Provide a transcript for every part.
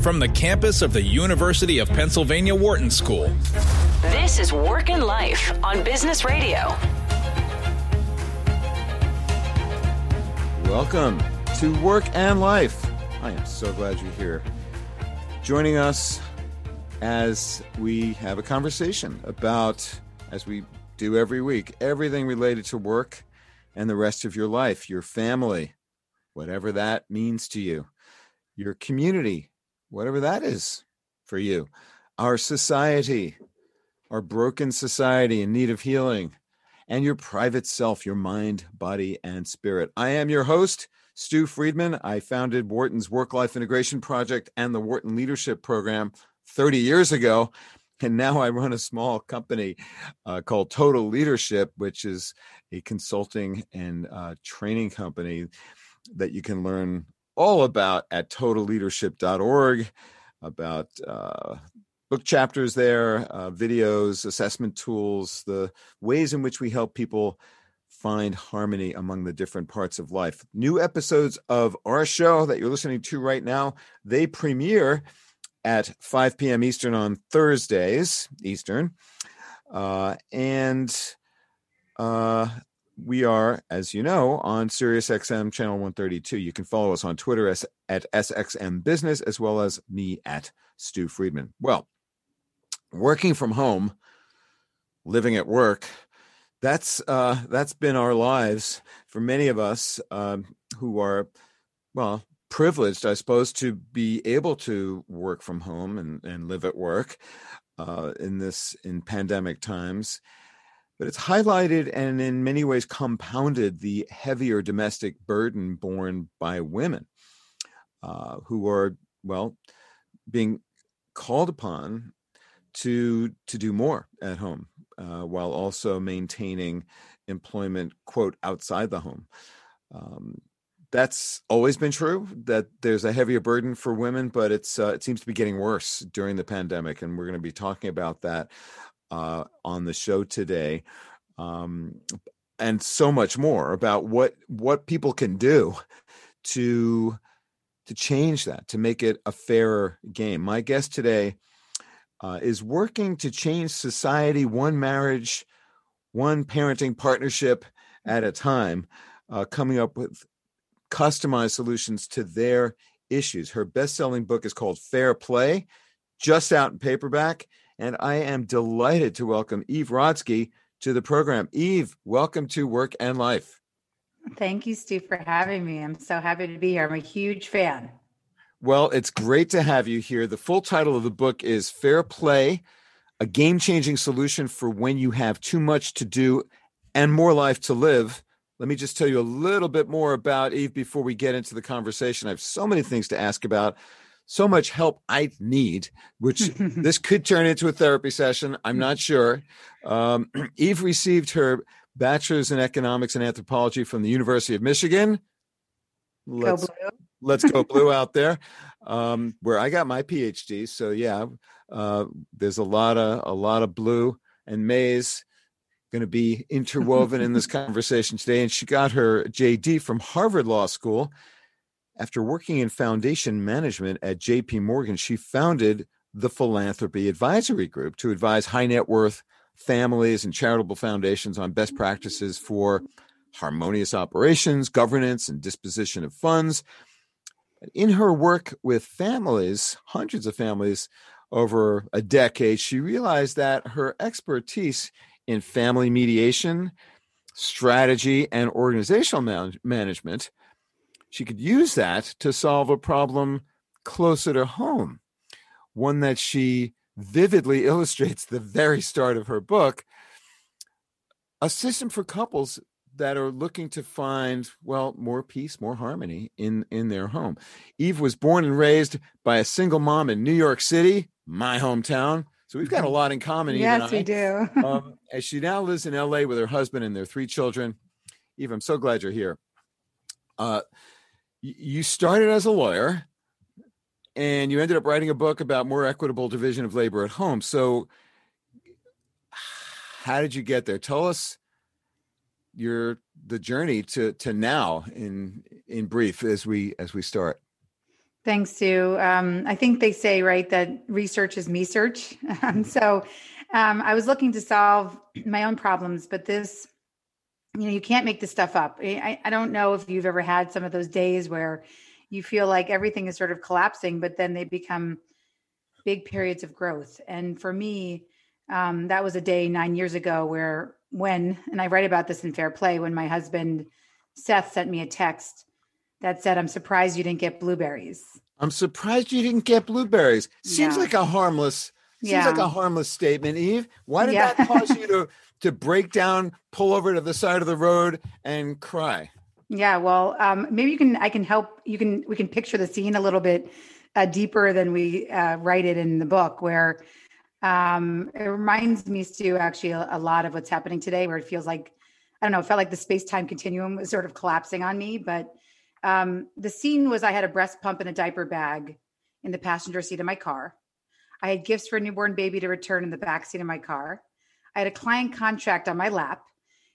from the campus of the University of Pennsylvania Wharton School. This is Work and Life on Business Radio. Welcome to Work and Life. I am so glad you're here. Joining us as we have a conversation about, as we do every week, everything related to work and the rest of your life, your family, whatever that means to you, your community, whatever that is for you, our society, our broken society in need of healing, and your private self, your mind, body, and spirit. I am your host, Stew Friedman. I founded Wharton's Work Life Integration Project and the Wharton Leadership Program 30 years ago. And now I run a small company uh, called Total Leadership, which is a consulting and uh, training company that you can learn all about at totalleadership.org about uh, book chapters there, uh, videos, assessment tools, the ways in which we help people find harmony among the different parts of life. New episodes of our show that you're listening to right now, they premiere at 5 p.m. Eastern on Thursdays, Eastern. Uh, and uh, we are, as you know, on SiriusXM channel 132. You can follow us on Twitter as, at SXM Business as well as me at Stew Friedman. Well, working from home, living at work, that's uh, that's been our lives for many of us um, who are, well, privileged, I suppose, to be able to work from home and, and live at work uh, in this in pandemic times but it's highlighted and in many ways compounded the heavier domestic burden borne by women uh, who are well being called upon to to do more at home uh, while also maintaining employment quote outside the home. Um, that's always been true that there's a heavier burden for women but it's uh, it seems to be getting worse during the pandemic and we're going to be talking about that uh, on the show today, um, and so much more about what what people can do to to change that, to make it a fairer game. My guest today uh, is working to change society one marriage, one parenting partnership at a time, uh, coming up with customized solutions to their issues. Her best selling book is called Fair Play, just out in paperback and I am delighted to welcome Eve Rodsky to the program. Eve, welcome to Work and Life. Thank you, Steve, for having me. I'm so happy to be here. I'm a huge fan. Well, it's great to have you here. The full title of the book is Fair Play A Game Changing Solution for When You Have Too Much to Do and More Life to Live. Let me just tell you a little bit more about Eve before we get into the conversation. I have so many things to ask about so much help I need, which this could turn into a therapy session. I'm not sure. Um, Eve received her bachelor's in economics and anthropology from the University of Michigan. Let's, go blue. let's go blue out there, um, where I got my PhD. So yeah, uh, there's a lot of a lot of blue and maize going to be interwoven in this conversation today. And she got her JD from Harvard Law School after working in foundation management at JP Morgan, she founded the Philanthropy Advisory Group to advise high net worth families and charitable foundations on best practices for harmonious operations, governance, and disposition of funds. In her work with families, hundreds of families over a decade, she realized that her expertise in family mediation, strategy, and organizational man- management she could use that to solve a problem closer to home, one that she vividly illustrates the very start of her book. A system for couples that are looking to find well more peace more harmony in in their home. Eve was born and raised by a single mom in new york city my hometown. So we've got a mm-hmm. lot in common yes we do. Um, as she now lives in la with her husband and their three children. Eve i'm so glad you're here. Uh, you started as a lawyer and you ended up writing a book about more equitable division of labor at home. So, how did you get there? Tell us your the journey to to now in in brief as we as we start. Thanks, Sue. Um, I think they say, right, that research is me search. Um, so um, I was looking to solve my own problems, but this, you know, you can't make this stuff up. I, I don't know if you've ever had some of those days where you feel like everything is sort of collapsing, but then they become big periods of growth. And for me, um, that was a day nine years ago where, when, and I write about this in Fair Play, when my husband Seth sent me a text that said, I'm surprised you didn't get blueberries. I'm surprised you didn't get blueberries. Seems Yeah. like a harmless, seems Yeah. like a harmless statement, Eve. Why did Yeah. that cause you to to break down, pull over to the side of the road and cry? Yeah, well, um, maybe you can. I can help. You can. We can picture the scene a little bit uh, deeper than we uh, write it in the book, where um, it reminds me, Stew, actually, a, a lot of what's happening today, where it feels like I don't know. It felt like the space time continuum was sort of collapsing on me. But um, the scene was I had a breast pump and a diaper bag in the passenger seat of my car. I had gifts for a newborn baby to return in the back seat of my car. I had a client contract on my lap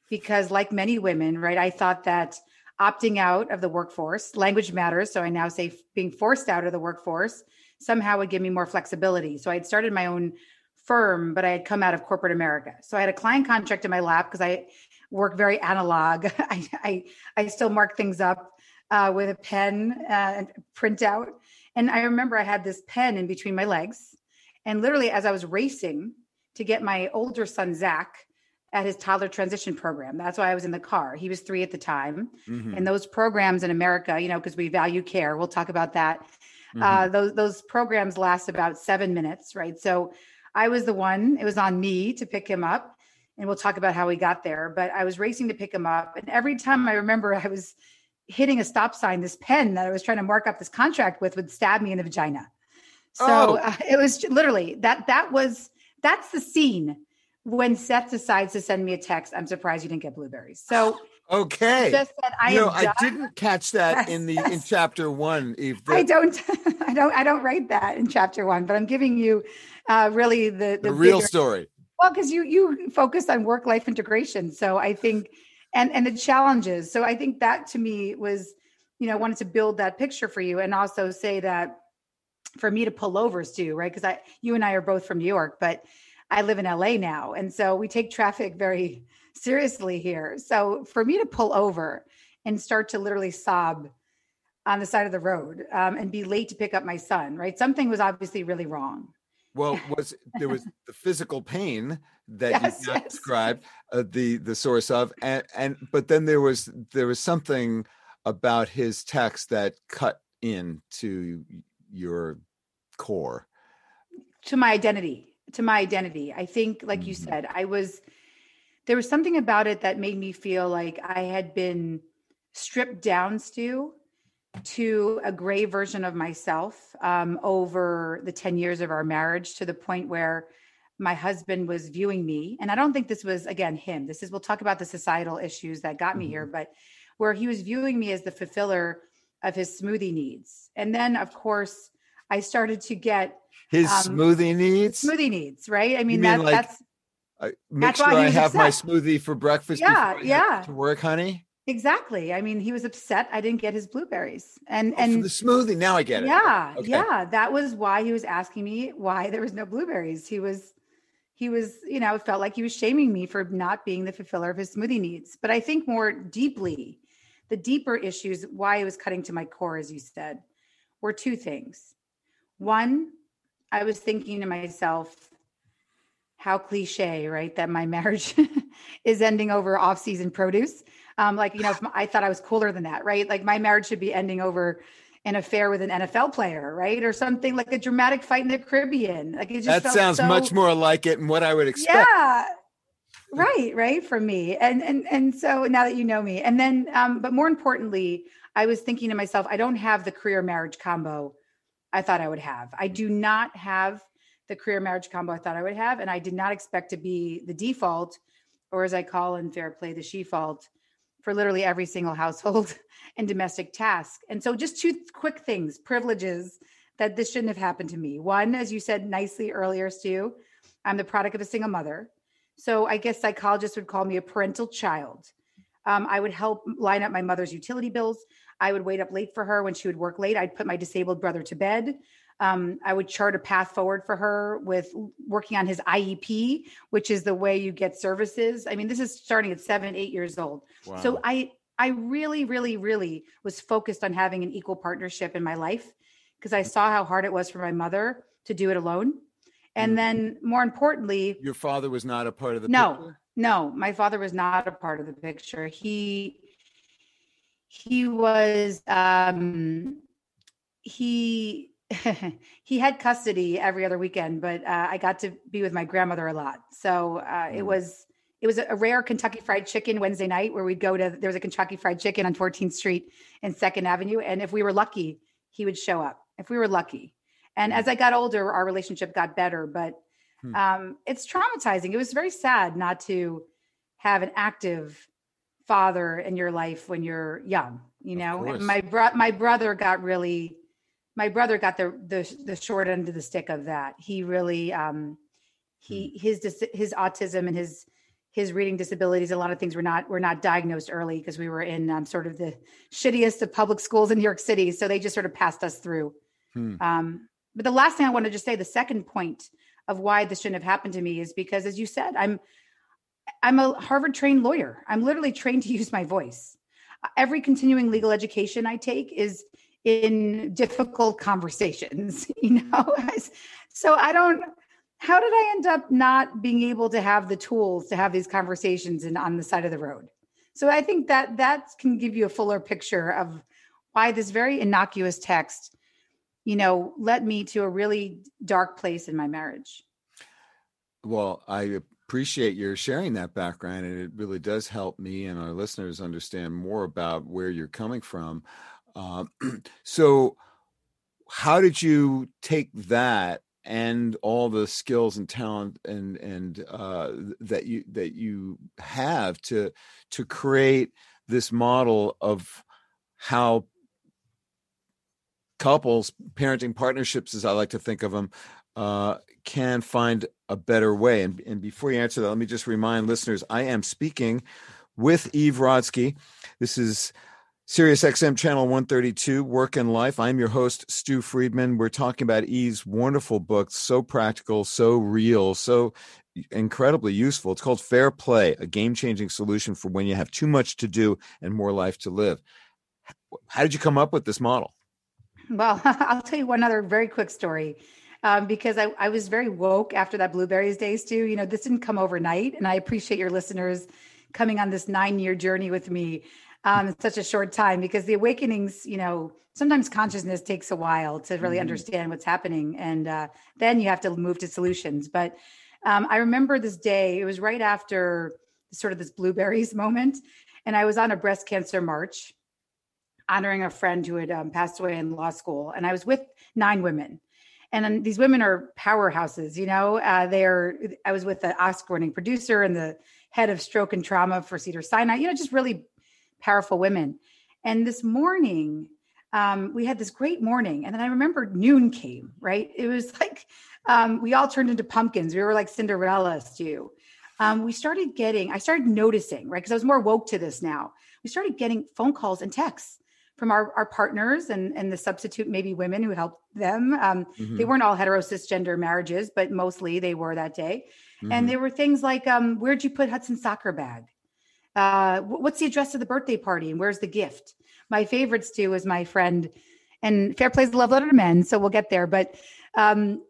because, like many women, right, I thought that opting out of the workforce, language matters. So I now say being forced out of the workforce somehow would give me more flexibility. So I had started my own firm, but I had come out of corporate America. So I had a client contract in my lap because I work very analog. I, I, I still mark things up uh, with a pen uh, and print out. And I remember I had this pen in between my legs. And literally, as I was racing to get my older son, Zach, at his toddler transition program, that's why I was in the car. He was three at the time. Mhm. And those programs in America, you know, because we value care, we'll talk about that. Mm-hmm. Uh, those those programs last about seven minutes, right? So I was the one. It was on me to pick him up, and we'll talk about how we got there. But I was racing to pick him up, and every time I remember I was hitting a stop sign, this pen that I was trying to mark up this contract with would stab me in the vagina. So Oh. uh, it was literally that. That was that's the scene when Seth decides to send me a text. I'm surprised you didn't get blueberries. So okay. just that I am I didn't catch that Yes, in the in chapter one, Eve. I don't, I don't, I don't write that in chapter one, but I'm giving you uh, really the the real bigger- story. well, because you you focused on work life integration, so I think, and and the challenges. So I think that to me was, you know, I wanted to build that picture for you, and also say that for me to pull overs Stew, right? Because I, you and I are both from New York, but I live in LA now, and so we take traffic very seriously here. So for me to pull over and start to literally sob on the side of the road um, and be late to pick up my son, right? Something was obviously really wrong. Well, was there was the physical pain that Yes, you yes. described uh, the the source of, and and but then there was there was something about his text that cut into your core. to my identity to my identity i think like you Mhm. said i was there was something about it that made me feel like i had been stripped down Stew to a gray version of myself um, over the 10 years of our marriage to the point where my husband was viewing me and i don't think this was again him this is we'll talk about the societal issues that got me here but where he was viewing me as the fulfiller of his smoothie needs and then of course i started to get His Um, smoothie needs. smoothie needs, right? I mean, mean that, like that's Uh, make That's sure I have my smoothie for breakfast. Yeah, before I head yeah. To work, honey. exactly. I mean, he was upset I didn't get his blueberries, and Oh, and the smoothie. Now I get it. yeah, Okay. yeah, that was why he was asking me why there was no blueberries. He was, he was, you know, it felt like he was shaming me for not being the fulfiller of his smoothie needs. But I think more deeply, the deeper issues why it was cutting to my core, as you said, were two things. One, I was thinking to myself, how cliche, right? That my marriage is ending over off-season produce. Um, like, you know, I thought I was cooler than that, right? Like my marriage should be ending over an affair with an NFL player, right? Or something like a dramatic fight in the Caribbean. Like it just That sounds so- much more like it and what I would expect. yeah. Right, right, for me. And and and so now that you know me. And then um, but more importantly, I was thinking to myself, I don't have the career marriage combo I thought I would have. I do not have the career marriage combo I thought I would have. And I did not expect to be the default, or as I call in fair play, the she fault for literally every single household and domestic task. And so just two quick things, privileges that this shouldn't have happened to me. One, as you said nicely earlier, Stew, I'm the product of a single mother. So I guess psychologists would call me a parental child. Um, I would help line up my mother's utility bills. I would wait up late for her when she would work late. I'd put my disabled brother to bed. Um, I would chart a path forward for her with working on his IEP, which is the way you get services. I mean, this is starting at seven, eight years old. Wow. So I, I really, really, really was focused on having an equal partnership in my life because I saw how hard it was for my mother to do it alone. And then more importantly, your father was not a part of the no, picture? no, my father was not a part of the picture. He, he was, um, he, he had custody every other weekend, but uh, I got to be with my grandmother a lot. So uh, mm. it was it was a rare Kentucky Fried Chicken Wednesday night where we'd go to there was a Kentucky Fried Chicken on 14th Street and Second Avenue, and if we were lucky, he would show up. If we were lucky, and mm. as I got older, our relationship got better. But hmm. um, it's traumatizing. It was very sad not to have an active father in your life when you're young. You know, my bro- my brother got really my brother got the the the short end of the stick of that. He really um he hmm. his his autism and his his reading disabilities a lot of things were not were not diagnosed early because we were in um, sort of the shittiest of public schools in New York City so they just sort of passed us through. Hmm. Um, but the last thing I want to just say the second point of why this shouldn't have happened to me is because as you said I'm I'm a Harvard trained lawyer. I'm literally trained to use my voice. Every continuing legal education I take is in difficult conversations, you know? so I don't, how did I end up not being able to have the tools to have these conversations and on the side of the road? So I think that that can give you a fuller picture of why this very innocuous text, you know, led me to a really dark place in my marriage. Well, I appreciate your sharing that background, and it really does help me and our listeners understand more about where you're coming from. Um, so, how did you take that and all the skills and talent and and uh, that you that you have to to create this model of how couples parenting partnerships as i like to think of them uh, can find a better way and, and before you answer that let me just remind listeners i am speaking with eve rodsky this is Sirius XM Channel 132, Work and Life. I'm your host, Stew Friedman. We're talking about Eve's wonderful book, so practical, so real, so incredibly useful. It's called Fair Play, a game changing solution for when you have too much to do and more life to live. How did you come up with this model? Well, I'll tell you one other very quick story. Um, because I, I was very woke after that blueberries days too. You know, this didn't come overnight, and I appreciate your listeners coming on this nine year journey with me um, in such a short time because the awakenings, you know, sometimes consciousness takes a while to really mm-hmm. understand what's happening. And uh, then you have to move to solutions. But um, I remember this day, it was right after sort of this blueberries moment. And I was on a breast cancer march honoring a friend who had um, passed away in law school. And I was with nine women. And these women are powerhouses, you know. Uh, they're. I was with the Oscar-winning producer and the head of stroke and trauma for Cedars-Sinai. You know, just really powerful women. And this morning, um, we had this great morning. And then I remember noon came, right? It was like um, we all turned into pumpkins. We were like Cinderella too. Um, we started getting, I started noticing, right? Because I was more woke to this now. We started getting phone calls and texts from our, our partners and, and the substitute maybe women who helped them. Um, mm-hmm. They weren't all hetero cisgender marriages, but mostly they were that day. Mm-hmm. And there were things like, um, where'd you put Hudson's soccer bag? uh, what's the address of the birthday party and where's the gift? My favorites too is my friend, and fair plays love letter to men, so we'll get there. But um,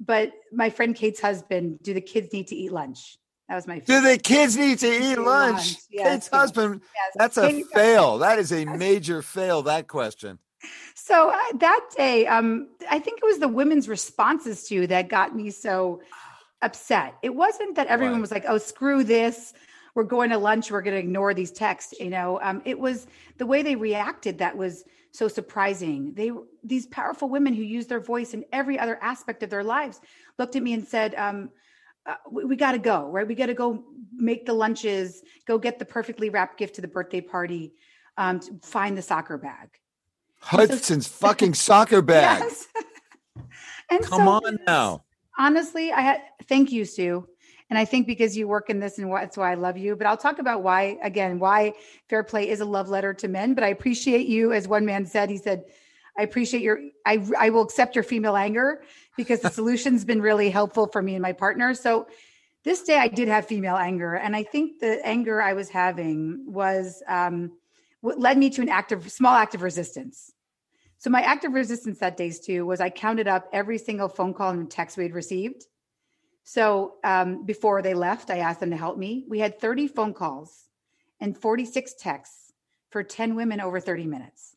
but my friend Kate's husband, do the kids need to eat lunch? That was my. Do the kids need to eat lunch? lunch. Yes, Kate's husband. Yes. That's a fail. That is a major fail. That question. So uh, that day, um, I think it was the women's responses to that got me so upset. It wasn't that everyone right. was like, "Oh, screw this." we're going to lunch we're going to ignore these texts you know um, it was the way they reacted that was so surprising they these powerful women who use their voice in every other aspect of their lives looked at me and said um, uh, we, we got to go right we got to go make the lunches go get the perfectly wrapped gift to the birthday party um, to find the soccer bag hudson's so, fucking soccer bag yes. and come so, on now honestly i had thank you sue And I think because you work in this and that's why I love you. But I'll talk about why, again, why fair play is a love letter to men. But I appreciate you, as one man said, he said, I appreciate your, I, I will accept your female anger because the solution's been really helpful for me and my partner. So this day I did have female anger. And I think the anger I was having was um, what led me to an active, small act of resistance. So my active resistance that days too was I counted up every single phone call and text we had received. So um, before they left, I asked them to help me. We had 30 phone calls and 46 texts for 10 women over 30 minutes.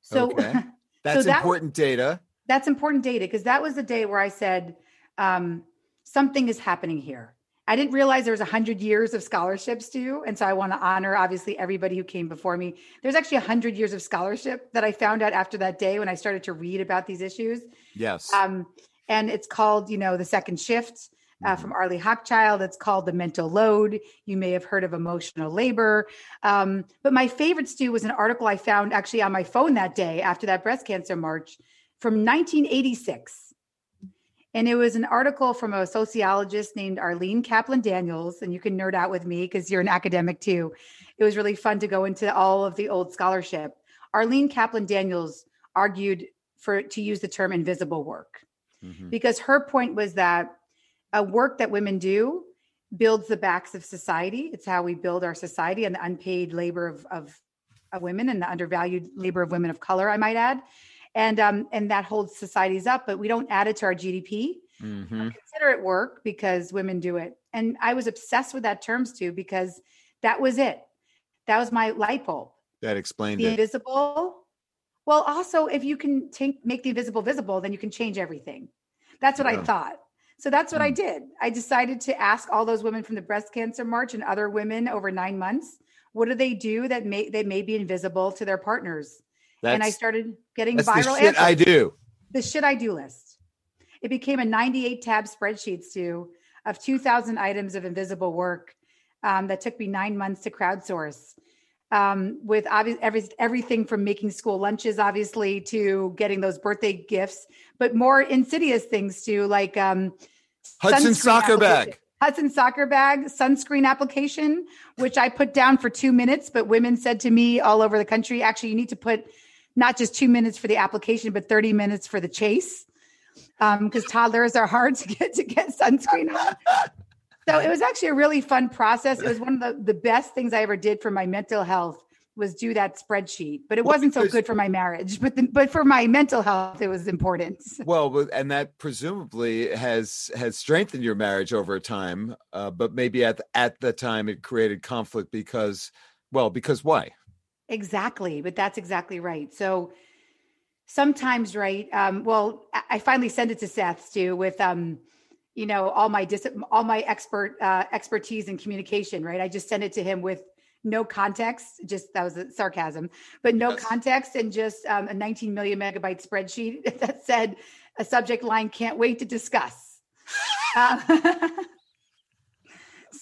So okay. that's so that, important data. That's important data because that was the day where I said, um, something is happening here. I didn't realize there was 100 years of scholarships too. And so I want to honor, obviously, everybody who came before me. There's actually 100 years of scholarship that I found out after that day when I started to read about these issues. Yes. Um, and it's called, you know, The Second Shift. Uh, mm-hmm. from Arlie Hochschild. It's called The Mental Load. You may have heard of emotional labor. Um, but my favorite, Stew, was an article I found actually on my phone that day after that breast cancer march from 1986. And it was an article from a sociologist named Arlene Kaplan Daniels. And you can nerd out with me because you're an academic too. It was really fun to go into all of the old scholarship. Arlene Kaplan Daniels argued for to use the term invisible work mm-hmm. because her point was that a work that women do builds the backs of society. It's how we build our society and the unpaid labor of, of, of women and the undervalued labor of women of color, I might add and um, and that holds societies up. But we don't add it to our GDP. Mm-hmm. Consider it work because women do it. And I was obsessed with that terms too because that was it. That was my light bulb. That explained the it. invisible. Well, also, if you can take, make the invisible visible, then you can change everything. That's what yeah. I thought. So that's what mm. I did. I decided to ask all those women from the breast cancer march and other women over nine months, what do they do that may they may be invisible to their partners? That's, and I started getting viral the shit answers. I do. The shit I do list. It became a 98 tab spreadsheet, Stew, of 2,000 items of invisible work um, that took me nine months to crowdsource. Um, with obvious every, everything from making school lunches, obviously, to getting those birthday gifts, but more insidious things too, like um, Hudson soccer bag. Hudson soccer bag sunscreen application, which I put down for two minutes, but women said to me all over the country, actually, you need to put not just two minutes for the application, but 30 minutes for the chase. Because um, toddlers are hard to get to get sunscreen on. so it was actually a really fun process. It was one of the, the best things I ever did for my mental health was do that spreadsheet. But it wasn't so good for my marriage. But the, but for my mental health, it was important. Well, and that presumably has has strengthened your marriage over time. Uh, but maybe at at the time it created conflict because, well, because why? Exactly, but that's exactly right. So sometimes, right? Um, well, I finally sent it to Seth too with um, you know, all my dis- all my expert uh, expertise in communication, right? I just sent it to him with no context, just that was a sarcasm, but no yes. context and just um, a 19 million megabyte spreadsheet that said a subject line can't wait to discuss. uh,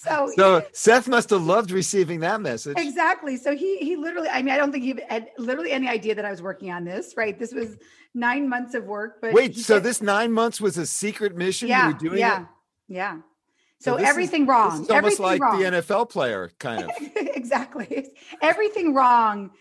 so so Seth must have loved receiving that message. Exactly. So he he literally, I mean, I don't think he had literally any idea that I was working on this. Right. This was nine months of work. But wait, so said, this nine months was a secret mission? Yeah. You were doing yeah. It? Yeah. So, so everything is, wrong. Almost everything like wrong. the NFL player, kind of. exactly. Everything wrong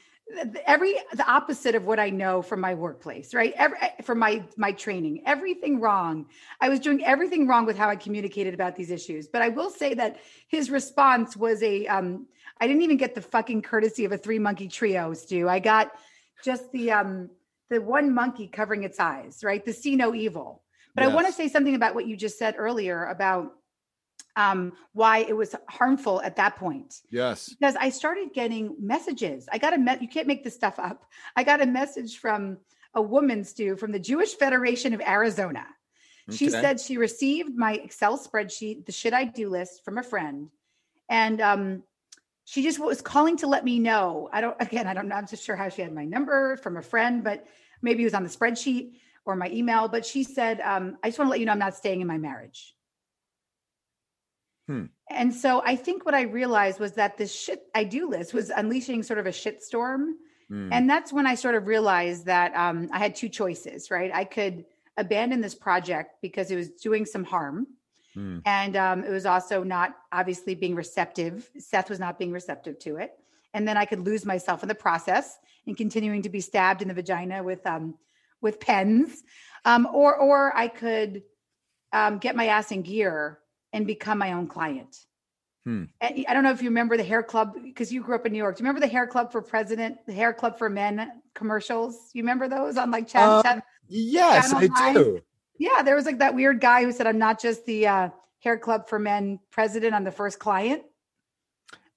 every the opposite of what i know from my workplace right? Every, eh, from my my training everything wrong. I was doing everything wrong with how i communicated about these issues. But i will say that his response was a um i didn't even get the fucking courtesy of a three monkey trio Stew. I got just the um the one monkey covering its eyes right? The see no evil. But yes. i want to say something about what you just said earlier about um, why it was harmful at that point. Yes. Because I started getting messages. I got a me- you can't make this stuff up. I got a message from a woman, Stew, from the Jewish Federation of Arizona. Okay. She said she received my Excel spreadsheet, the shit I do list from a friend. And um, she just was calling to let me know. I don't, again, I don't know. I'm just sure how she had my number from a friend, but maybe it was on the spreadsheet or my email. But she said, um, I just want to let you know I'm not staying in my marriage. Hmm. And so I think what I realized was that this shit I do list was unleashing sort of a shit storm. Hmm. And that's when I sort of realized that um, I had two choices, right? I could abandon this project because it was doing some harm. Hmm. And um, it was also not obviously being receptive. Seth was not being receptive to it. And then I could lose myself in the process and continuing to be stabbed in the vagina with um, with pens, um, or or I could um, get my ass in gear and become my own client. Hmm. And I don't know if you remember the hair club because you grew up in New York. Do you remember the hair club for president, the hair club for men commercials? You remember those on like chat? Um, chat? Yes, I Channel nine? do. Yeah, there was like that weird guy who said, "I'm not just the uh, hair club for men president. I'm the first client."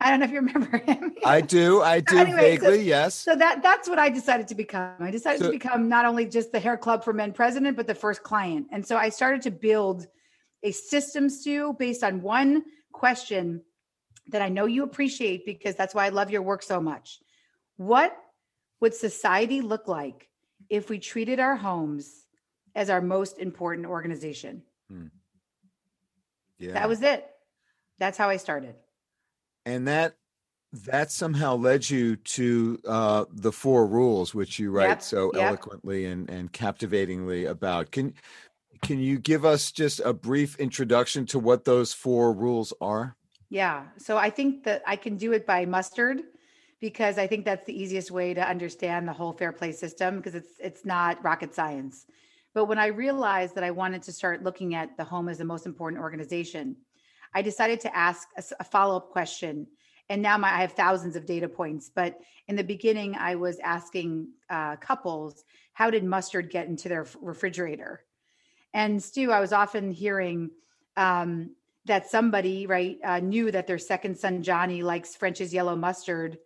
I don't know if you remember him. I do. I do Anyway, so- vaguely. yes. So that that's what I decided to become. I decided So- to become not only just the hair club for men president, but the first client. And so I started to build a system stew based on one question that I know you appreciate because that's why I love your work so much. What would society look like if we treated our homes as our most important organization? yeah. That was it. That's how I started. and that that somehow led you to uh, the four rules, which you write Yep, so yep. eloquently and, and captivatingly about. Can can you give us just a brief introduction to what those four rules are? Yeah. So I think that I can do it by mustard because I think that's the easiest way to understand the whole fair play system because it's it's not rocket science. But when I realized that I wanted to start looking at the home as the most important organization, I decided to ask a follow-up question. And now my, I have thousands of data points. But in the beginning, I was asking uh, couples, how did mustard get into their refrigerator? And Stew, I was often hearing um, that somebody right uh, knew that their second son Johnny likes French's yellow mustard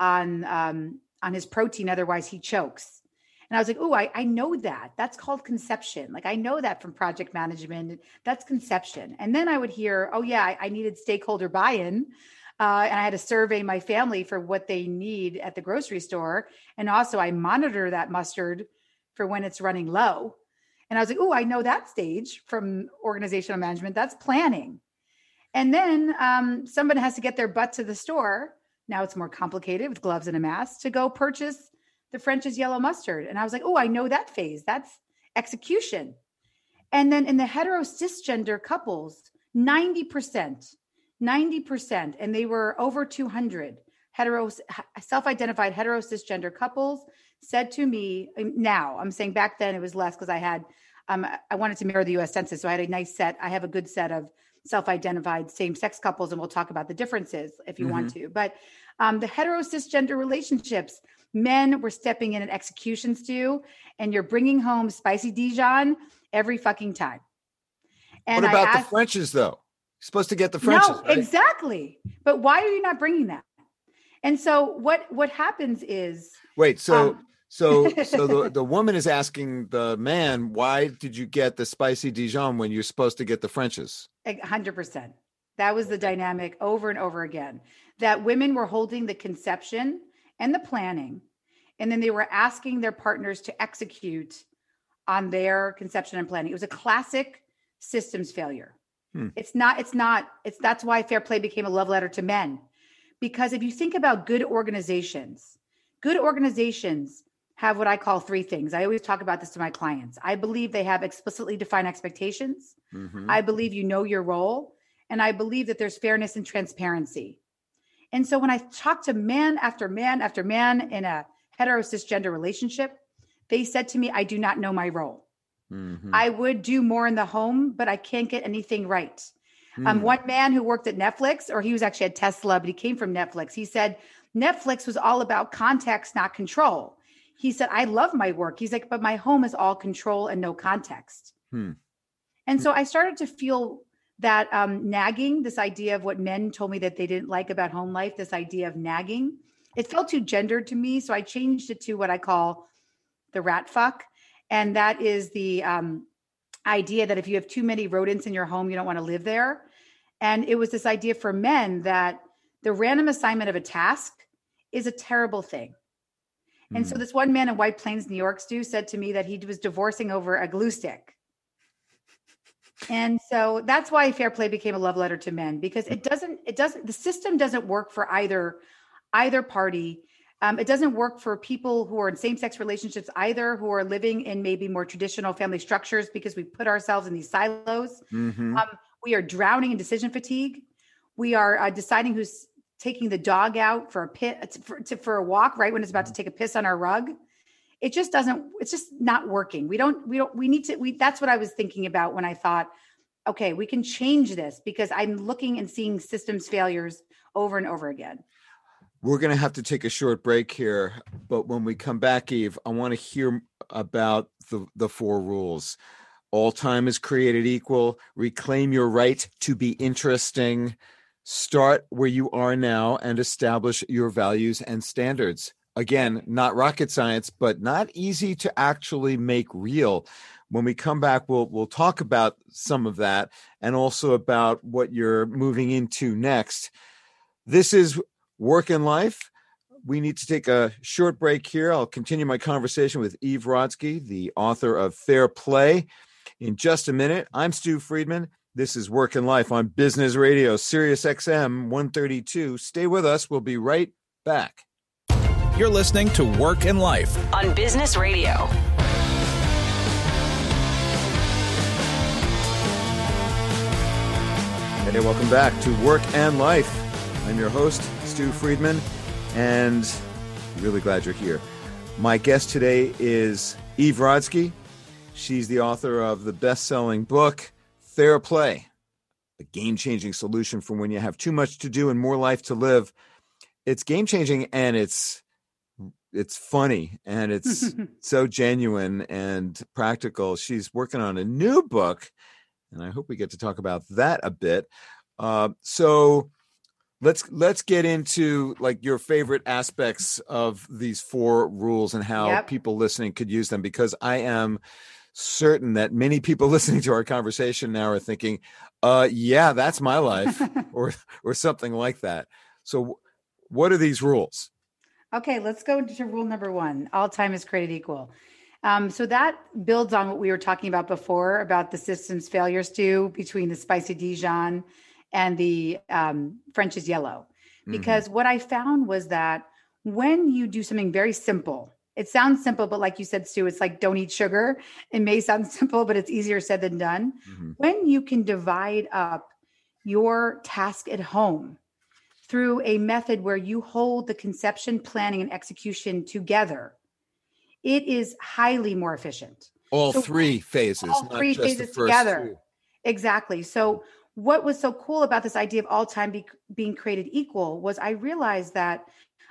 on um, on his protein, otherwise he chokes. And I was like, oh, I, I know that. That's called conception. Like I know that from project management. That's conception. And then I would hear, oh yeah, I, I needed stakeholder buy-in. Uh, and I had to survey my family for what they need at the grocery store. And also I monitor that mustard for when it's running low. And I was like, oh, I know that stage from organizational management. That's planning. And then um, somebody has to get their butt to the store. Now it's more complicated with gloves and a mask to go purchase the French's yellow mustard. And I was like, oh, I know that phase. That's execution. And then in the hetero cisgender couples, 90%, 90%, and they were over 200 hetero, self identified hetero cisgender couples said to me now, I'm saying back then it was less because I had, um, I wanted to mirror the US Census. So I had a nice set. I have a good set of self identified same sex couples, and we'll talk about the differences if you want to. But um, the hetero cisgender relationships, men were stepping in at executions too, and you're bringing home spicy Dijon every fucking time. And what about I the Frenches, though? You're supposed to get the Frenches. no, right? exactly. But why are you not bringing that? And so what what happens is Wait, so um, so so the, the woman is asking the man, why did you get the spicy Dijon when you're supposed to get the hundred percent. That was the dynamic over and over again. That women were holding the conception and the planning, and then they were asking their partners to execute on their conception and planning. It was a classic systems failure. Hmm. It's not, it's not, it's that's why fair play became a love letter to men. Because if you think about good organizations, good organizations have what I call three things. I always talk about this to my clients. I believe they have explicitly defined expectations. Mhm. I believe you know your role. And I believe that there's fairness and transparency. And so when I talk to man after man after man in a hetero cisgender relationship, they said to me, I do not know my role. Mhm. I would do more in the home, but I can't get anything right. Um, Hmm. one man who worked at Netflix, or he was actually at Tesla, but he came from Netflix. He said Netflix was all about context, not control. He said, I love my work. He's like, but my home is all control and no context. Hmm. And so I started to feel that um, nagging, this idea of what men told me that they didn't like about home life, this idea of nagging, it felt too gendered to me. So I changed it to what I call the rat fuck. And that is the um, idea that if you have too many rodents in your home, you don't want to live there. And it was this idea for men that the random assignment of a task is a terrible thing. And so Hmm. this one man in White Plains, New York, Stew, said to me that he was divorcing over a glue stick. And so that's why fair play became a love letter to men because it doesn't, it doesn't, the system doesn't work for either, either party. Um, it doesn't work for people who are in same-sex relationships either, who are living in maybe more traditional family structures because we put ourselves in these silos. Mhm. Um, We are drowning in decision fatigue. We are uh, deciding who's taking the dog out for a pit uh, for, to, for a walk right when it's about to mm-hmm. take a piss on our rug. It just doesn't. It's just not working. We don't. We don't. We need to. We. That's what I was thinking about when I thought, okay, we can change this because I'm looking and seeing systems failures over and over again. We're going to have to take a short break here, but when we come back, Eve, I want to hear about the, the four rules. All time is created equal. Reclaim your right to be interesting. Start where you are now and establish your values and standards. Again, not rocket science, but not easy to actually make real. When we come back, we'll we'll talk about some of that and also about what you're moving into next. This is work and life. We need to take a short break here. I'll continue my conversation with Eve Rodsky, the author of Fair Play, in just a minute. I'm Stew Friedman. This is Work and Life on Business Radio, Sirius XM 132. Stay with us. We'll be right back. You're listening to Work and Life on Business Radio. Hey, welcome back to Work and Life. I'm your host, Stew Friedman, and really glad you're here. My guest today is Eve Rodsky. She's the author of the best selling book, Fair Play, a game changing solution for when you have too much to do and more life to live. It's game changing and it's it's funny and it's so genuine and practical. She's working on a new book, and I hope we get to talk about that a bit. Uh, so let's let's get into like your favorite aspects of these four rules and how yep. people listening could use them because i am certain that many people listening to our conversation now are thinking uh yeah that's my life or or something like that so what are these rules okay let's go to rule number one all time is created equal um, so that builds on what we were talking about before about the systems failures too between the spicy dijon and the um, French is yellow. Mm-hmm. Because mm-hmm. what I found was that when you do something very simple, it sounds simple, but like you said, Sue, it's like don't eat sugar. It may sound simple, but it's easier said than done. Mm-hmm. When you can divide up your task at home through a method where you hold the conception, planning, and execution together, it is highly more efficient. All so, three phases, all three phases together. Two. Exactly. So what was so cool about this idea of all time be, being created equal was I realized that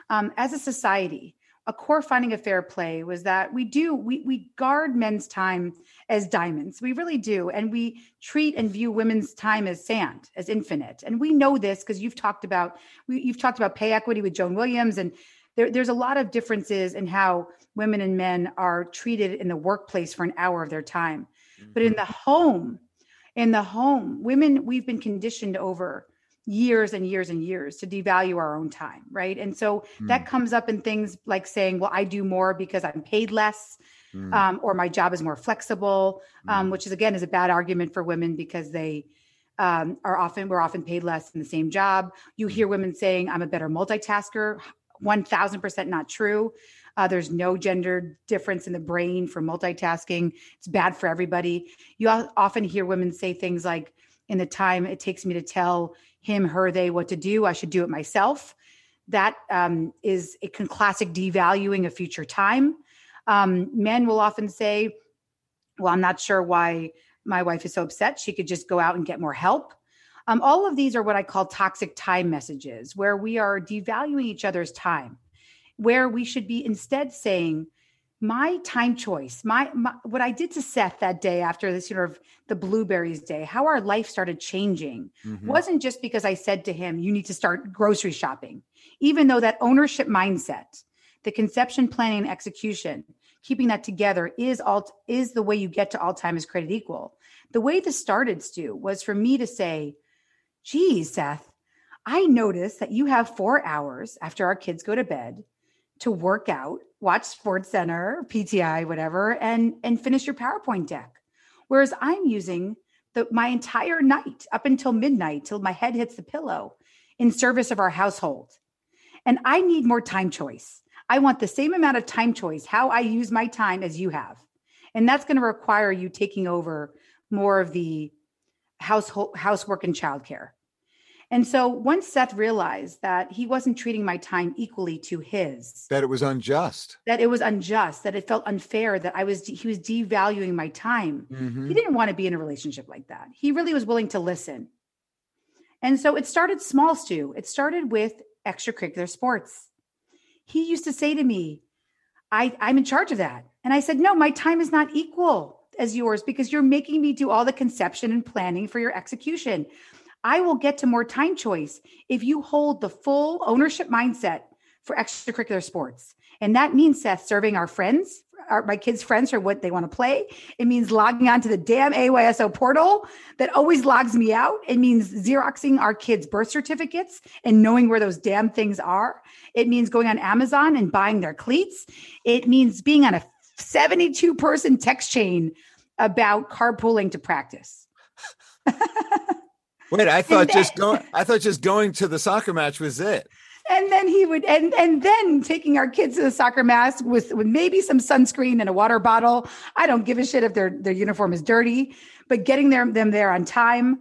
um, as a society, a core finding of fair play was that we do we we guard men's time as diamonds. We really do. And we treat and view women's time as sand as infinite. And we know this because you've talked about we, you've talked about pay equity with joan williams. And there, there's a lot of differences in how women and men are treated in the workplace for an hour of their time. Mm-hmm. but in the home in the home women we've been conditioned over years and years and years to devalue our own time right and so mm. that comes up in things like saying well i do more because i'm paid less mm. um, or my job is more flexible um, mm. which is again is a bad argument for women because they um, are often we're often paid less in the same job you hear mm. women saying i'm a better multitasker 1000% not true uh, there's no gender difference in the brain for multitasking. It's bad for everybody. You often hear women say things like, in the time it takes me to tell him, her, they what to do, I should do it myself. That um, is a classic devaluing of future time. Um, men will often say, Well, I'm not sure why my wife is so upset. She could just go out and get more help. Um, all of these are what I call toxic time messages, where we are devaluing each other's time where we should be instead saying, my time choice, my, my, what I did to Seth that day after this sort of the blueberries day, how our life started changing mm-hmm. wasn't just because I said to him, you need to start grocery shopping, even though that ownership mindset, the conception, planning, and execution, keeping that together is all is the way you get to all time is created equal. The way this started, Stew, was for me to say, geez, Seth, I notice that you have four hours after our kids go to bed to work out, watch Sports Center, PTI, whatever, and and finish your PowerPoint deck. Whereas I'm using the my entire night up until midnight till my head hits the pillow in service of our household. And I need more time choice. I want the same amount of time choice how I use my time as you have. And that's going to require you taking over more of the household housework and childcare. And so once Seth realized that he wasn't treating my time equally to his, that it was unjust, that it was unjust, that it felt unfair, that I was he was devaluing my time. Mhm. He didn't want to be in a relationship like that. He really was willing to listen. And so it started small, Stew. It started with extracurricular sports. He used to say to me, I, I'm in charge of that. And I said, No, my time is not equal as yours because you're making me do all the conception and planning for your execution. I will get to more time choice if you hold the full ownership mindset for extracurricular sports. And that means, Seth, serving our friends, our, my kids' friends for what they want to play. It means logging onto the damn AYSO portal that always logs me out. It means Xeroxing our kids' birth certificates and knowing where those damn things are. It means going on Amazon and buying their cleats. It means being on a 72 person text chain about carpooling to practice. Wait, I thought then- just going. I thought just going to the soccer match was it. and then he would and and then taking our kids to the soccer match with, with maybe some sunscreen and a water bottle i don't give a shit if their their uniform is dirty but getting them them there on time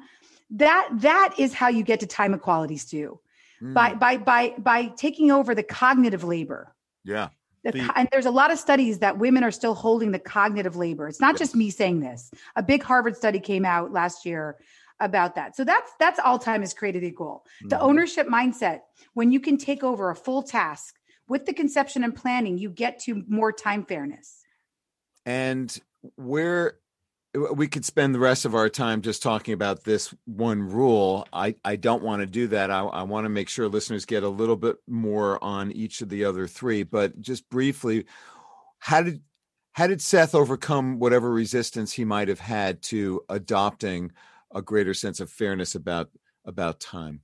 that that is how you get to time equality Stew Mm, by by by by taking over the cognitive labor yeah. the, The- and there's a lot of studies that women are still holding the cognitive labor. It's not just me saying this. A big Harvard study came out last year about that. So that's that's all time is created equal. The Mhm. ownership mindset, when you can take over a full task with the conception and planning, you get to more time fairness. and where we could spend the rest of our time just talking about this one rule i i don't want to do that i, I want to make sure listeners get a little bit more on each of the other three but just briefly how did how did seth overcome whatever resistance he might have had to adopting a greater sense of fairness about about time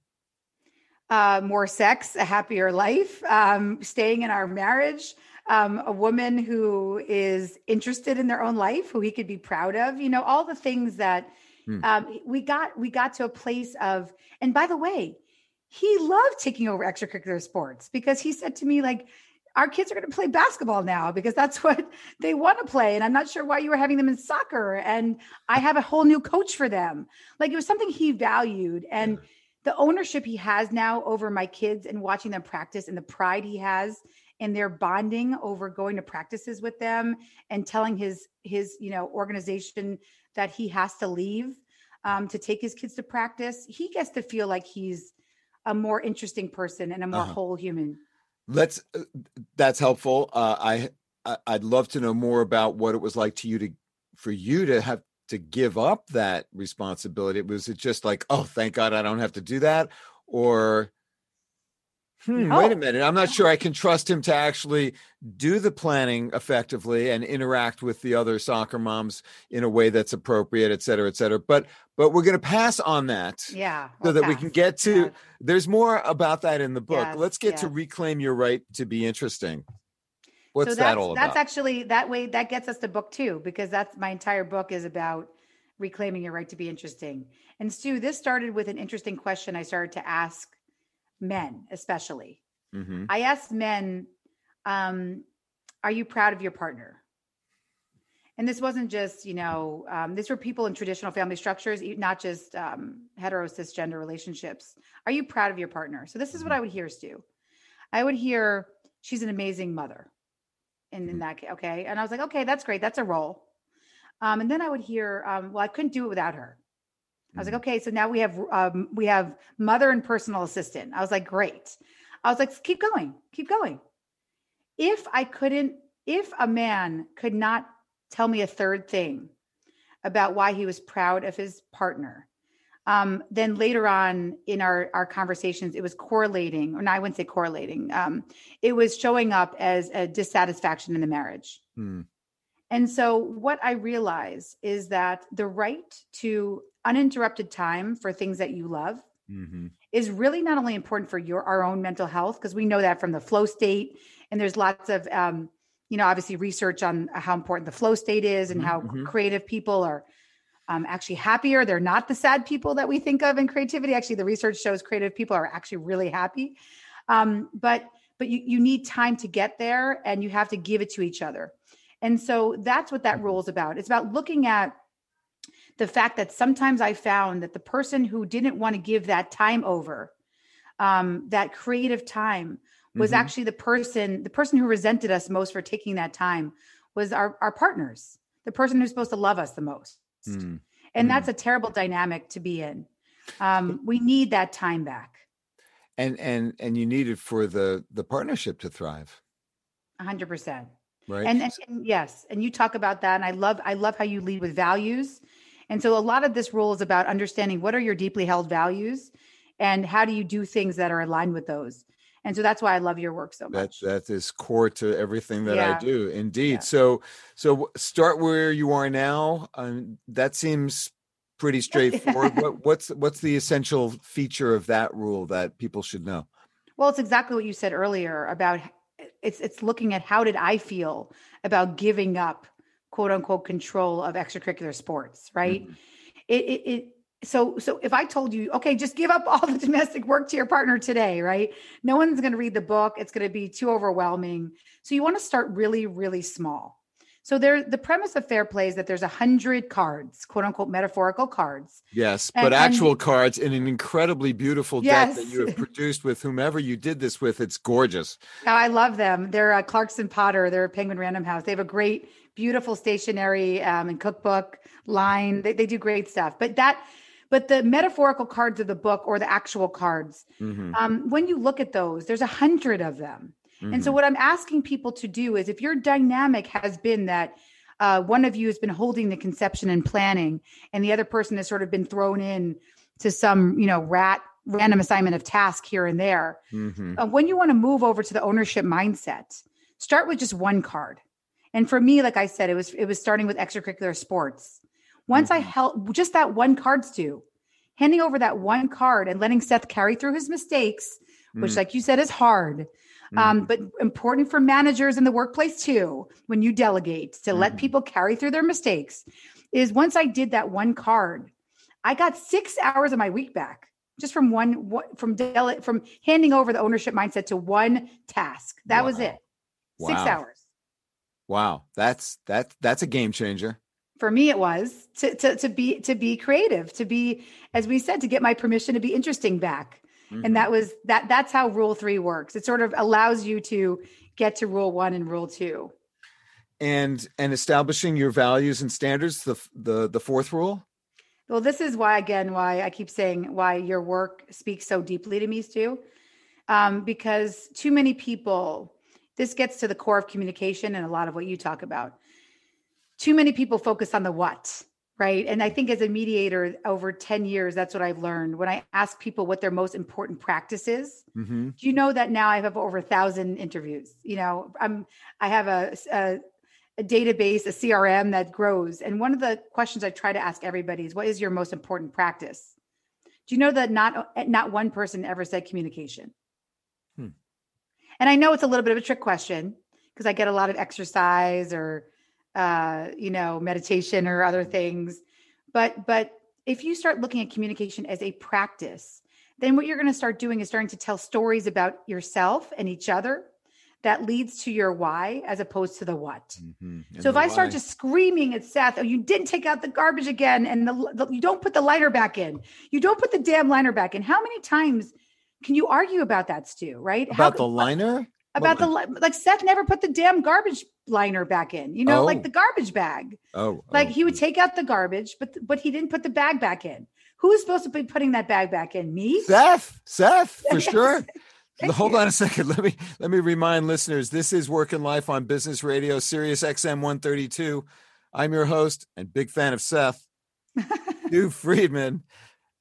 uh, more sex, a happier life, um, staying in our marriage, um, a woman who is interested in their own life, who he could be proud of. You know, all the things that Hmm. um, we got. We got to a place of. And by the way, he loved taking over extracurricular sports because he said to me like. Our kids are going to play basketball now because that's what they want to play. And I'm not sure why you were having them in soccer. And I have a whole new coach for them. Like it was something he valued. And the ownership he has now over my kids and watching them practice and the pride he has in their bonding over going to practices with them and telling his his you know organization that he has to leave um, to take his kids to practice he gets to feel like he's a more interesting person and a more Uh-huh. whole human let's uh, that's helpful uh, I, I i'd love to know more about what it was like to you to for you to have to give up that responsibility. Was it just like oh thank god i don't have to do that or hmm, wait a minute i'm not sure i can trust him to actually do the planning effectively and interact with the other soccer moms in a way that's appropriate et cetera et cetera. But but we're going to pass on that yeah so well, that we can get to Yeah. there's more about that in the book. Yes, let's get to reclaim your right to be interesting. What's so that that's, all that's actually that way that gets us to book two because that's my entire book is about reclaiming your right to be interesting. And Stew this started with an interesting question i started to ask men especially. Hmm i asked men um, are you proud of your partner and this wasn't just you know um, these were people in traditional family structures not just um, hetero cisgender relationships. Are you proud of your partner? So this is what i would hear Stew. I would hear she's an amazing mother in, in Mhm. that case okay? And i was like okay that's great. That's a role. Um, and then i would hear um, well i couldn't do it without her. I was like, okay, so now we have um, we have mother and personal assistant. I was like, great. I was like, keep going, keep going. If I couldn't, if a man could not tell me a third thing about why he was proud of his partner, um, then later on in our our conversations, it was correlating, or no, I wouldn't say correlating. Um, it was showing up as a dissatisfaction in the marriage. Hmm. And so, what I realize is that the right to uninterrupted time for things that you love hmm is really not only important for your our own mental health because we know that from the flow state, and there's lots of um, you know obviously research on how important the flow state is and Mhm, how mhm. creative people are um, actually happier. They're not the sad people that we think of in creativity. Actually, the research shows creative people are actually really happy. Um, but but you you need time to get there, and you have to give it to each other. And so that's what that rule is about. It's about looking at the fact that sometimes I found that the person who didn't want to give that time over, um, that creative time, was Mhm. actually the person, the person who resented us most for taking that time was our, our partners, the person who's supposed to love us the most. Mm. And Mm. that's a terrible dynamic to be in. Um, we need that time back. and and and you need it for the the partnership to thrive, hundred percent. right? And, and, and yes, and you talk about that. And I love, I love how you lead with values. And so a lot of this rule is about understanding what are your deeply held values and how do you do things that are aligned with those. And so that's why I love your work so much that that is core to everything that I do. Indeed. Yeah. So so start where you are now. Um, that seems pretty straightforward. what, what's what's the essential feature of that rule that people should know? Well, it's exactly what you said earlier about it's it's looking at how did I feel about giving up quote unquote control of extracurricular sports, right? Mhm. It, it it so so if I told you, okay, just give up all the domestic work to your partner today, right? No one's going to read the book. It's going to be too overwhelming. So you want to start really, really small. So there, the premise of fair play is that there's a hundred cards, quote unquote, metaphorical cards. Yes, And- but and- actual cards in an incredibly beautiful deck that you have produced with whomever you did this with. It's gorgeous. Oh, I love them. They're uh, Clarkson Potter. They're a Penguin Random House. They have a great, beautiful stationery um, and cookbook line. They, they do great stuff. But that, but the metaphorical cards of the book or the actual cards, Mhm, um, when you look at those, there's a hundred of them. And so, mhm. what I'm asking people to do is if your dynamic has been that uh, one of you has been holding the conception and planning, and the other person has sort of been thrown in to some, you know, rat random assignment of task here and there. Mhm. Uh, when you want to move over to the ownership mindset, start with just one card. And for me, like I said, it was it was starting with extracurricular sports. Once I Mhm. held just that one card, Stew, handing over that one card and letting Seth carry through his mistakes, which, Mm. like you said, is hard um, but important for managers in the workplace too when you delegate to let Mhm. people carry through their mistakes is once i did that one card i got six hours of my week back just from one from dele- from handing over the ownership mindset to one task that was Wow. it six Wow. hours Wow, that's that that's a game changer. For me it was to, to to be to be creative to be as we said to get my permission to be interesting back Mhm. and that was that that's how rule three works it sort of allows you to get to rule one and rule two and and establishing your values and standards. The the the fourth rule. Well, this is why, again, why I keep saying why your work speaks so deeply to me, Stew. Um, because too many people, this gets to the core of communication and a lot of what you talk about. Too many people focus on the what, right? And I think as a mediator over 10 years, that's what I've learned. When I ask people what their most important practice is, Mm-hmm. do you know that now I have over a thousand interviews? You know, I'm I have a, a a database, a CRM that grows. And one of the questions I try to ask everybody is, what is your most important practice? Do you know that not not one person ever said communication? Hmm. And I know it's a little bit of a trick question because I get a lot of exercise or uh, you know meditation or other things, but but if you start looking at communication as a practice, then what you're going to start doing is starting to tell stories about yourself and each other that leads to your why as opposed to the what. Mm-hmm. So if I start just screaming at Seth, oh, you didn't take out the garbage again, and the, the, you don't put the liner back in, you don't put the damn liner back in. How many times can you argue about that, Stew? Right? How about the liner, About the like Seth never put the damn garbage liner back in. You know, Oh. like the garbage bag. oh, Like oh, he would oh. take out the garbage, but but he didn't put the bag back in. Who's supposed to be putting that bag back in? Me? Seth, Seth, for sure. Thank Hold you. on a second. Let me let me remind listeners. This is Work and Life on Business Radio, Sirius XM 132. I'm your host and big fan of Seth, Stew Friedman,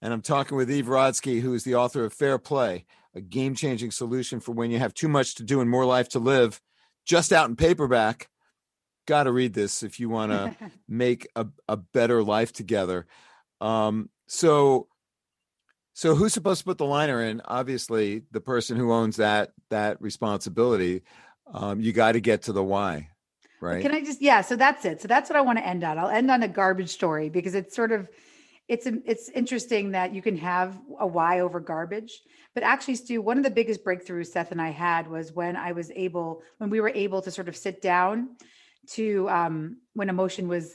and I'm talking with Eve Rodsky, who is the author of Fair Play, a game-changing solution for when you have too much to do and more life to live. Just out in paperback. Got to read this if you want to make a, a better life together. Um, so so who's supposed to put the liner in? Obviously, the person who owns that that responsibility. Um, you got to get to the why, right? Can I just yeah, so that's it. So that's what I want to end on. I'll end on a garbage story because it's sort of it's it's interesting that you can have a why over garbage. But actually, Stew, one of the biggest breakthroughs Seth and I had was when I was able when we were able to sort of sit down to um when emotion was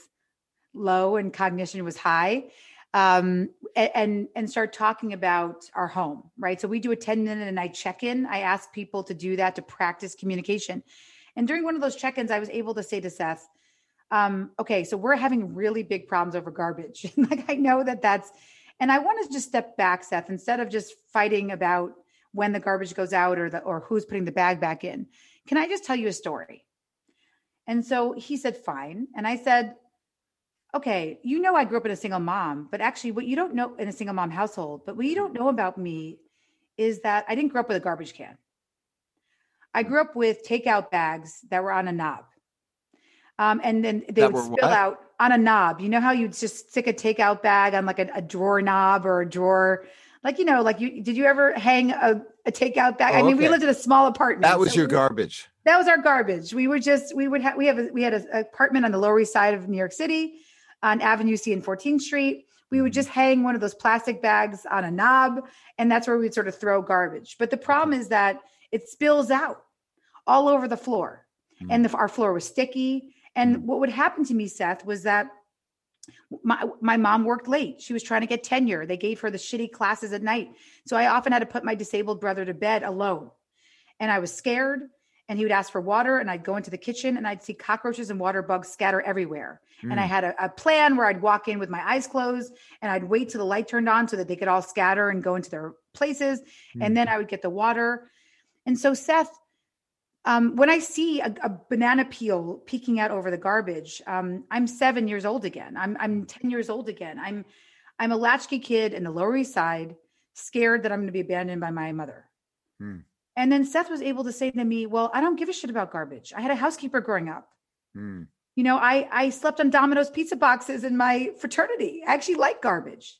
low and cognition was high um, and and start talking about our home, right? So we do a 10 minute and i check-in. I ask people to do that to practice communication. And during one of those check-ins, I was able to say to Seth, um, okay, so we're having really big problems over garbage. like I know that that's, and I want to just step back, Seth, instead of just fighting about when the garbage goes out or the or who's putting the bag back in. Can I just tell you a story? And so he said, fine. And I said, okay, you know, I grew up in a single mom, but actually, what you don't know in a single mom household, but what you don't know about me is that I didn't grow up with a garbage can. I grew up with takeout bags that were on a knob. Um, and then they that would spill what? out on a knob. You know how you just stick a takeout bag on like a, a, drawer knob or a drawer, like you know, like you did you ever hang a, a takeout bag? Oh, I mean, okay. we lived in a small apartment. That was so your we, garbage. That was our garbage. We would just we would have we have a, we had an apartment on the Lower East Side of New York City on Avenue C and 14th Street. We would mm-hmm. just hang one of those plastic bags on a knob, and that's where we'd sort of throw garbage. But the problem is that it spills out all over the floor, mm-hmm. and the, our floor was sticky. And mm-hmm. what would happen to me, Seth, was that my my mom worked late. She was trying to get tenure. They gave her the shitty classes at night. So I often had to put my disabled brother to bed alone. And I was scared and he would ask for water and I'd go into the kitchen and I'd see cockroaches and water bugs scatter everywhere. Mm. And I mm. had a, a, plan where I'd walk in with my eyes closed and I'd wait till the light turned on so that they could all scatter and go into their places. Mm. And then I would get the water. And so, Seth, um, when I see a, a, banana peel peeking out over the garbage, um, I'm seven years old again. I'm, I'm 10 years old again. I'm, I'm a latchkey kid in the Lower East Side, scared that I'm going to be abandoned by my mother. Mm. And then Seth was able to say to me, Well, I don't give a shit about garbage. I had a housekeeper growing up. Mm. You know, I, I slept on Domino's pizza boxes in my fraternity. I actually like garbage.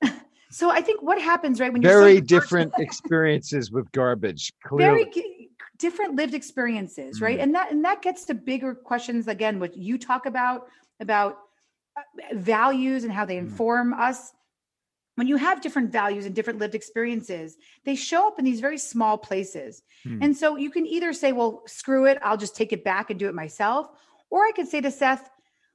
so I think what happens, right? When very different experiences with garbage, clearly. Very different lived experiences, right? Mm. And that and that gets to bigger questions again, what you talk about about uh, values and how they mm. inform mm. us when you have different values and different lived experiences, they show up in these very small places. Hmm. And so you can either say, well, screw it, I'll just take it back and do it myself. Or I could say to Seth,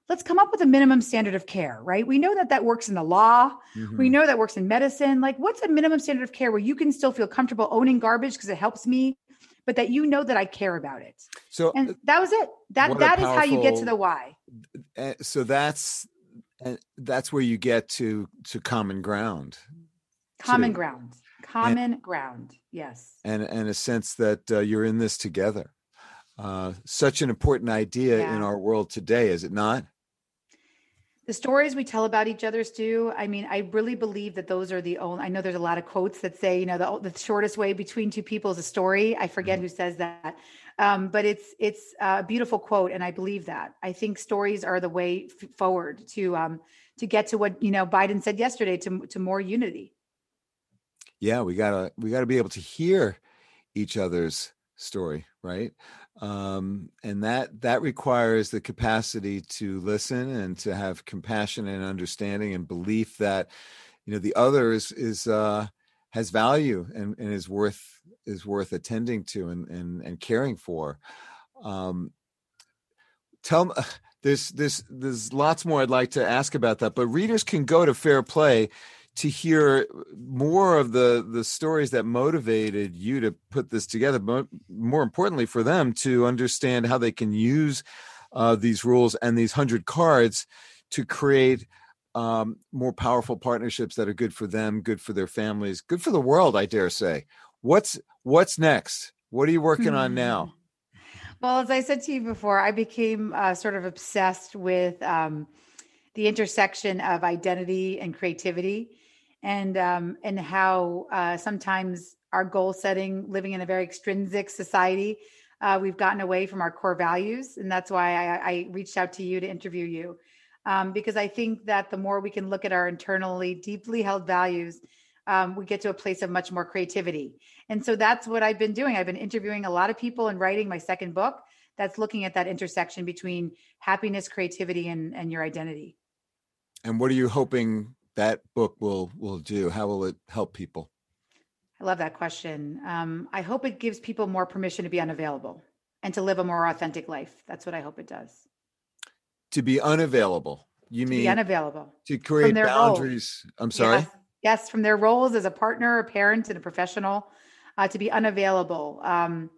let's come up with a minimum standard of care, right? We know that that works in the law. Mm-hmm. We know that works in medicine. Like, what's a minimum standard of care where you can still feel comfortable owning garbage because it helps me, but that you know that I care about it? So, and that was it. That that powerful, is how you get to the why. Eh, so that's and that's where you get to to common ground common to, ground common and, ground yes and and a sense that uh, you're in this together uh, such an important idea yeah. in our world today is it not the stories we tell about each other Stew i mean i really believe that those are the only i know there's a lot of quotes that say you know the, the shortest way between two people is a story i forget mm-hmm. who says that um, but it's it's a beautiful quote, and I believe that. I think stories are the way f- forward to um, to get to what you know Biden said yesterday to to more unity. Yeah, we gotta we gotta be able to hear each other's story, right? Um, and that that requires the capacity to listen and to have compassion and understanding and belief that you know the other is is uh, has value and, and is worth is worth attending to and and, and caring for. Um, tell there's there's there's lots more I'd like to ask about that, but readers can go to Fair Play to hear more of the the stories that motivated you to put this together but more importantly for them to understand how they can use uh, these rules and these 100 cards to create um, more powerful partnerships that are good for them, good for their families, good for the world. I dare say. What's what's next? What are you working on now? Hmm. Well, as I said to you before, I became uh, sort of obsessed with um, the intersection of identity and creativity, and um, and how uh, sometimes our goal setting, living in a very extrinsic society, uh, we've gotten away from our core values, and that's why I, I reached out to you to interview you um, because I think that the more we can look at our internally deeply held values, um, we get to a place of much more creativity. And so that's what I've been doing. I've been interviewing a lot of people and writing my second book that's looking at that intersection between happiness, creativity, and, and your identity. And what are you hoping that book will will do? How will it help people? I love that question. Um, I hope it gives people more permission to be unavailable and to live a more authentic life. That's what I hope it does. to be unavailable. You to mean be unavailable to create their boundaries? I'm sorry. Yes, yes, from their roles as a partner, a parent, and a professional, uh, to be unavailable, um,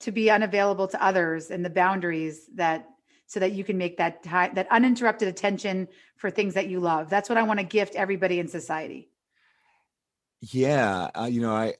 to be unavailable to others, and the boundaries that so that you can make that time, that uninterrupted attention for things that you love. That's what I want to gift everybody in society. Yeah, uh, you know, I,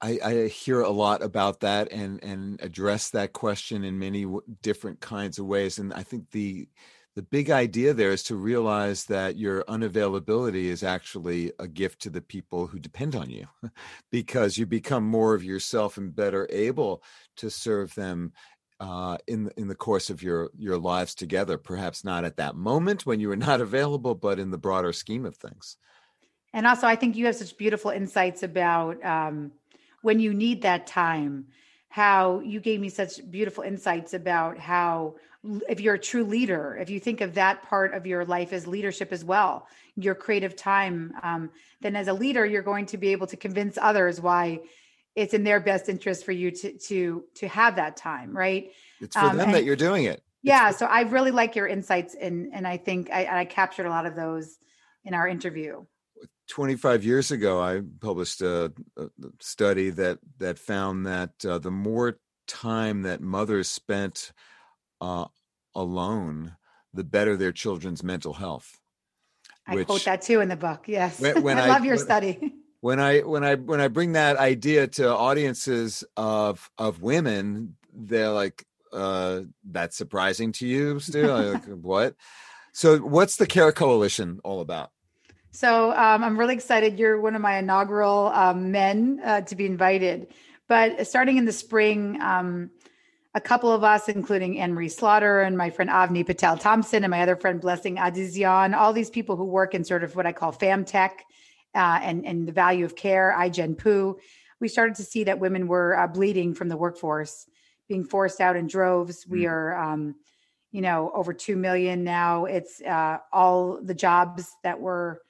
I I hear a lot about that and and address that question in many w- different kinds of ways, and I think the the big idea there is to realize that your unavailability is actually a gift to the people who depend on you because you become more of yourself and better able to serve them uh, in in the course of your your lives together. Perhaps not at that moment when you were not available, but in the broader scheme of things. And also, I think you have such beautiful insights about um, when you need that time. How you gave me such beautiful insights about how, if you're a true leader, if you think of that part of your life as leadership as well, your creative time, um, then as a leader, you're going to be able to convince others why it's in their best interest for you to to to have that time, right? It's for Um, them and- that you're doing it. Yeah. So I really like your insights, and and I think I, I captured a lot of those in our interview. 25 years ago, I published a, a study that that found that uh, the more time that mothers spent uh, alone, the better their children's mental health. I Which- quote that too in the book. Yes, When- when I I- love your when- study. When I when I when I bring that idea to audiences of of women, they're like, uh, "That's surprising to you, Stew?" Like, what? So, what's the Care Coalition all about? So um, I'm really excited. You're one of my inaugural um, men uh, to be invited. But starting in the spring, um, a couple of us, including Anne Marie Slaughter and my friend Avni Patel Thompson and my other friend Blessing Adesiyan, all these people who work in sort of what I call FamTech uh, and, and the value of care, Ai-jen Poo, we started to see that women were uh, bleeding from the workforce, being forced out in droves. We Mm. are, um, you know, over 2 million now. It's uh, all the jobs that were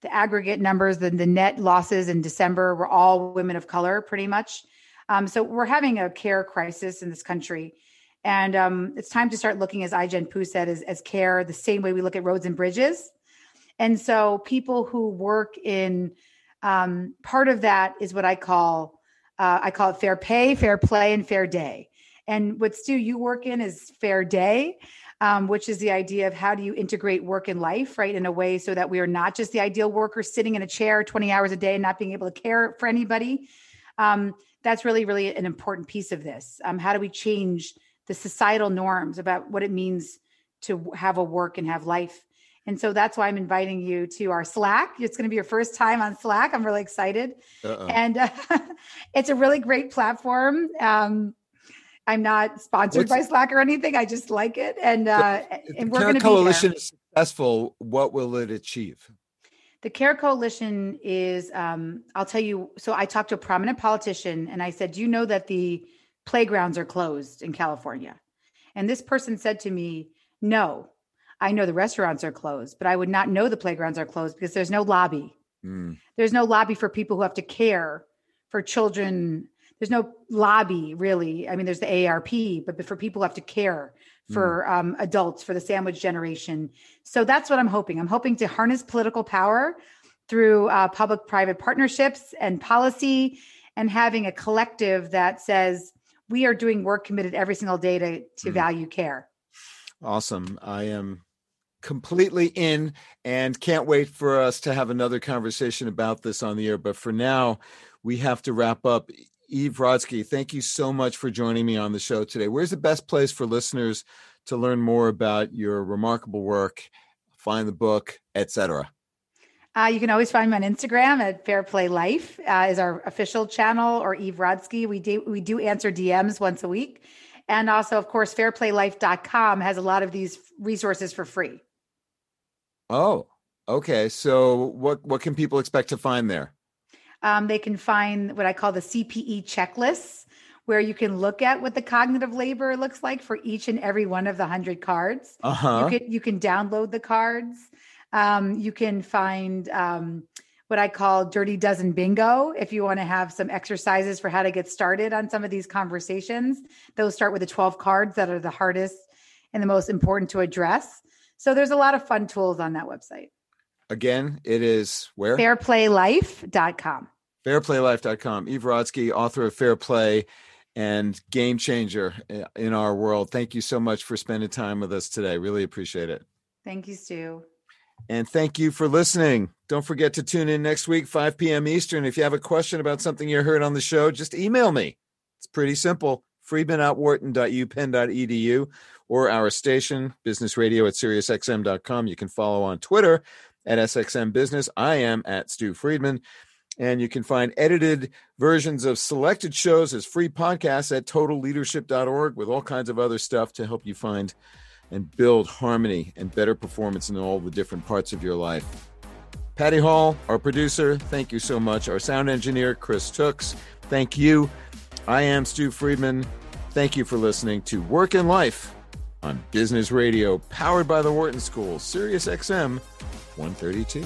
the aggregate numbers, the, the net losses in December were all women of color, pretty much. Um, so we're having a care crisis in this country. And um, it's time to start looking, as Ai-jen Poo said, as, as care the same way we look at roads and bridges. And so people who work in um, part of that is what I call uh, I call it fair pay, fair play, and fair day. And what Stew you work in is fair day, um, which is the idea of how do you integrate work and life, right, in a way so that we are not just the ideal worker sitting in a chair 20 hours a day and not being able to care for anybody. Um, that's really, really an important piece of this. Um, how do we change the societal norms about what it means to have a work and have life? And so that's why I'm inviting you to our Slack. It's going to be your first time on Slack. I'm really excited. Uh-oh. And uh, it's a really great platform. Um, I'm not sponsored What's- by Slack or anything. I just like it. And uh, If and the we're Care going to be Coalition is successful, what will it achieve? The Care Coalition is, um, I'll tell you. So I talked to a prominent politician and I said, Do you know that the playgrounds are closed in California? And this person said to me, No, I know the restaurants are closed, but I would not know the playgrounds are closed because there's no lobby. Mm, There's no lobby for people who have to care for children. There's no lobby really. I mean, there's the AARP, but for people who have to care for um, adults, for the sandwich generation. So that's what I'm hoping. I'm hoping to harness political power through uh, public private partnerships and policy and having a collective that says we are doing work committed every single day to, to Mm. value care. awesome. I am completely in and can't wait for us to have another conversation about this on the air. But for now, we have to wrap up. Eve Rodsky, thank you so much for joining me on the show today. Where's the best place for listeners to learn more about your remarkable work, find the book, etc.? Uh, you can always find me on Instagram at Fair Play Life uh, is our official channel, or Eve Rodsky. We do we do answer DMs once a week, and also, of course, FairPlayLife.com has a lot of these resources for free. Oh, okay. So what what can people expect to find there? Um, they can find what I call the CPE checklists, where you can look at what the cognitive labor looks like for each and every one of the hundred cards. Uh huh. You can you can download the cards. Um, you can find um, what I call Dirty Dozen Bingo if you want to have some exercises for how to get started on some of these conversations. Those start with the 12 cards that are the hardest and the most important to address. So there's a lot of fun tools on that website. Again, it is where? Fairplaylife.com. Fairplaylife.com. Eve Rodsky, author of Fair Play and game changer eh, in our world. Thank you so much for spending time with us today. Really appreciate it. Thank you, Stew. And thank you for listening. Don't forget to tune in next week, 5 p.m. Eastern. If you have a question about something you heard on the show, just email me. It's pretty simple. Friedman at wharton.upenn.edu or our station, business radio at SiriusXM.com. You can follow on Twitter at SXM Business. I am at Stew Friedman. And you can find edited versions of selected shows as free podcasts at totalleadership.org with all kinds of other stuff to help you find and build harmony and better performance in all the different parts of your life. Patty Hall, our producer, thank you so much. Our sound engineer, Chris Tooks, thank you. I am Stew Friedman. Thank you for listening to Work and Life on Business Radio, powered by the Wharton School, Sirius XM 132.